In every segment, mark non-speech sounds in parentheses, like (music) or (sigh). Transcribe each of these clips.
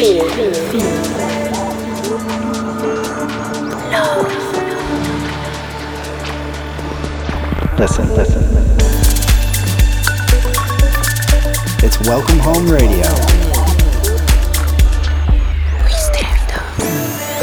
feel, feel. Love. Listen, listen. It's Welcome Home Radio. We stand up.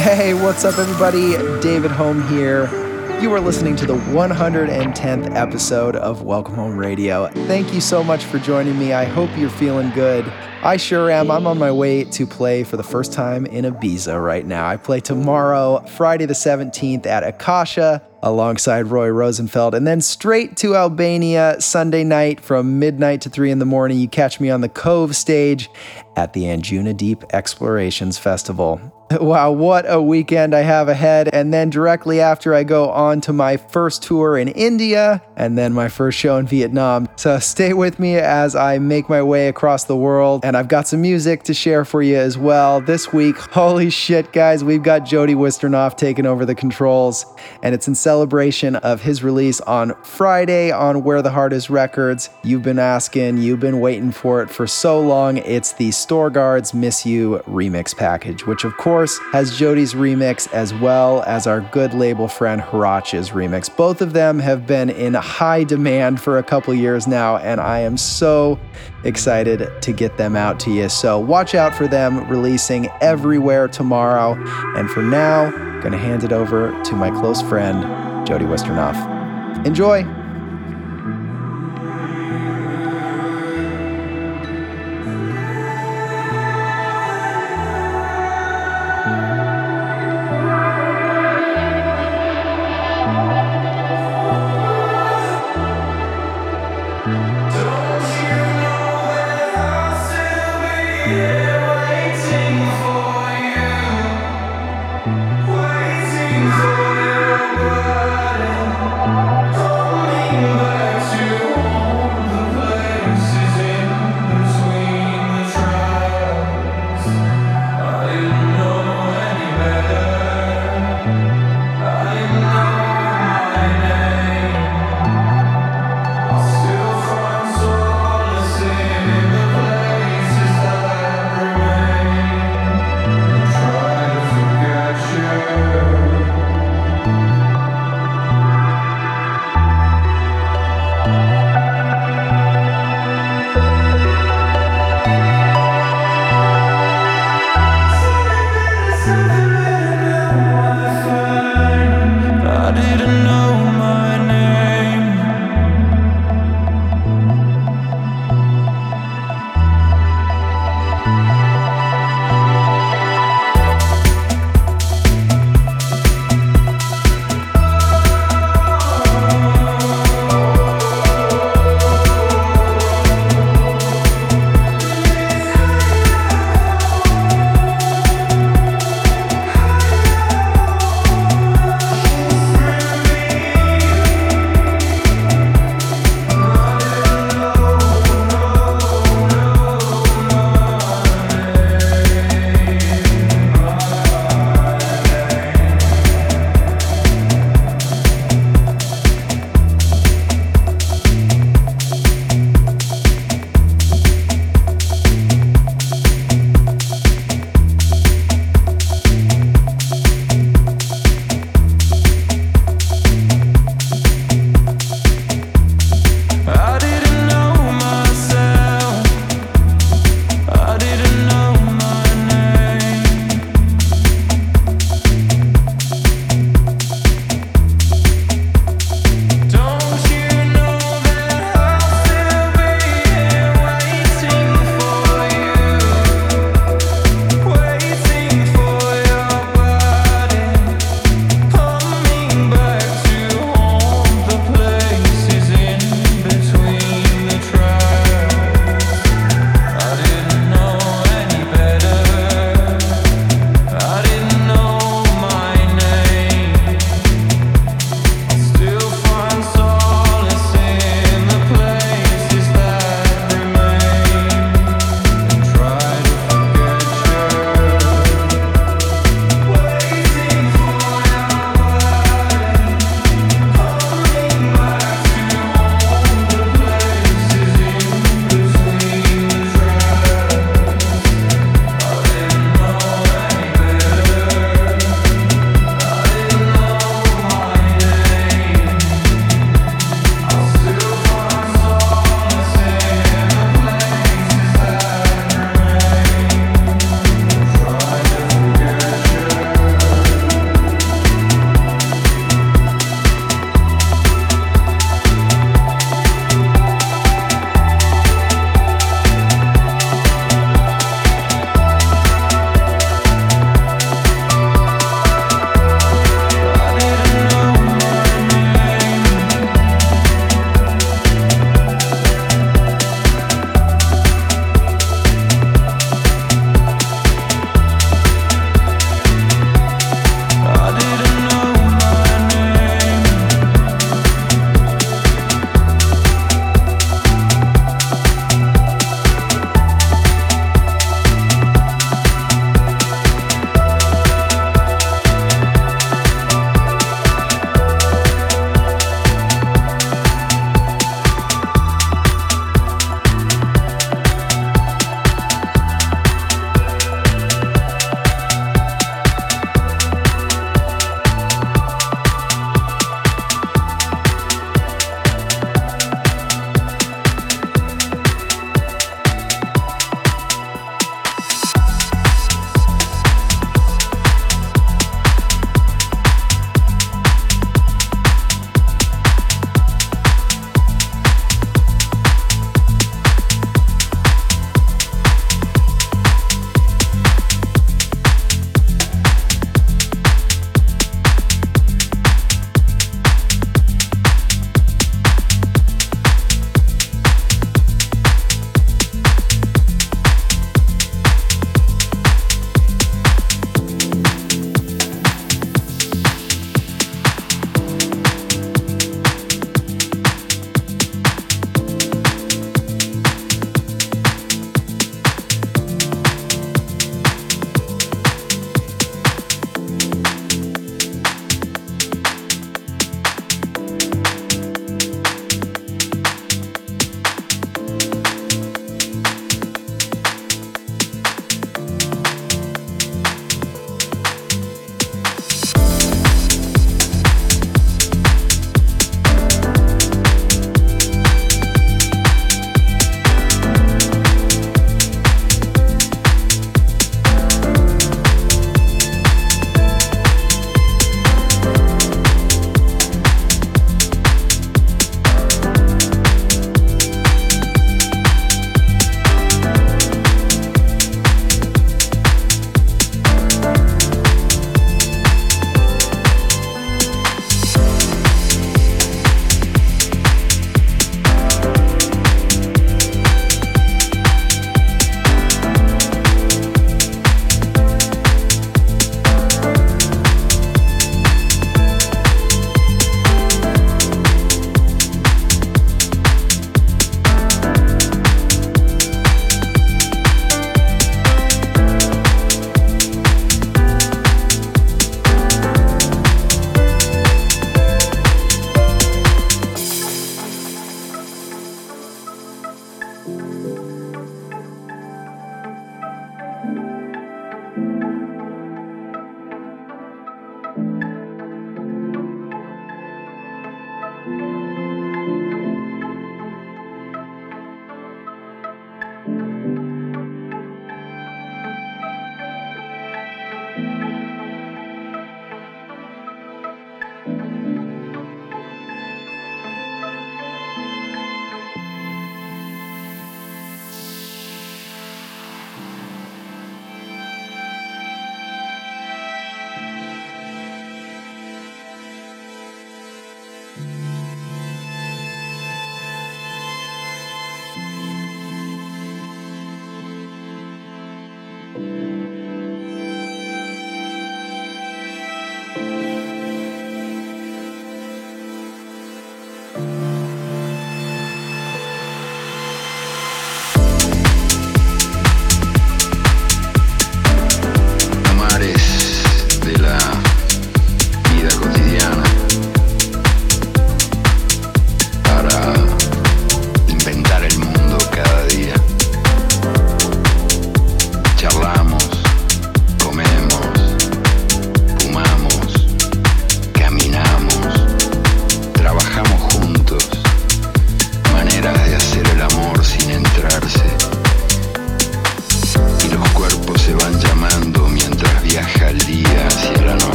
Hey, what's up, everybody? David Hohme here. You are listening to the 110th episode of Welcome Home Radio. Thank you so much for joining me. I hope you're feeling good. I sure am. I'm on my way to play for the first time in Ibiza right now. I play tomorrow, Friday the 17th at Akasha alongside Roy Rosenfeld, and then straight to Albania Sunday night from midnight to 3 in the morning. You catch me on the Cove stage at the Anjuna Deep Explorations Festival. (laughs) Wow, what a weekend I have ahead. And then directly after, I go on to my first tour in India and then my first show in Vietnam. So stay with me as I make my way across the world. And I've got some music to share for you as well. This week, (laughs) holy shit, guys, we've got Jody Wisternoff taking over the controls. And it's in celebration of his release on Friday on Where the Heart Is Records. You've been asking, you've been waiting for it for so long. It's the Store Guards Miss You remix package, which of course has Jody's remix as well as our good label friend Hraach's remix. Both of them have been in high demand for a couple years now, and I am so excited to get them out to you. So watch out for them releasing everywhere tomorrow. And for now, gonna hand it over to my close friend, Jody Wisternoff. Enjoy!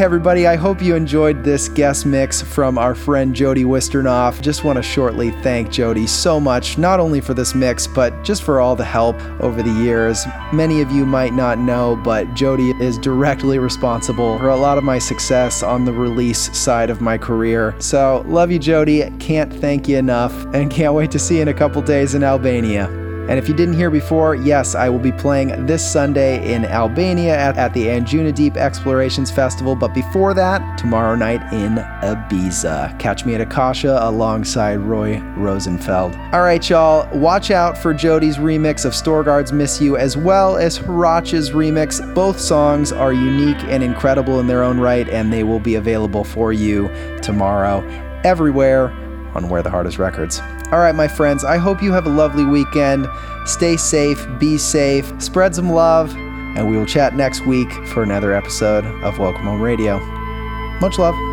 Everybody, I hope you enjoyed this guest mix from our friend Jody Wisternoff. Just want to shortly thank Jody so much, not only for this mix, but just for all the help over the years. Many of you might not know, but Jody is directly responsible for a lot of my success on the release side of my career. So, love you, Jody. Can't thank you enough, and can't wait to see you in a couple days in Albania. And if you didn't hear before, yes, I will be playing this Sunday in Albania at, at the Anjuna Deep Explorations Festival. But before that, tomorrow night in Ibiza. Catch me at Akasha alongside Roy Rosenfeld. All right, y'all, watch out for Jody's remix of Storgard's Miss You as well as Hraach's remix. Both songs are unique and incredible in their own right, and they will be available for you tomorrow everywhere on Where the Heart Is Records. All right, my friends, I hope you have a lovely weekend. Stay safe, be safe, spread some love, and we will chat next week for another episode of Welcome Home Radio. Much love.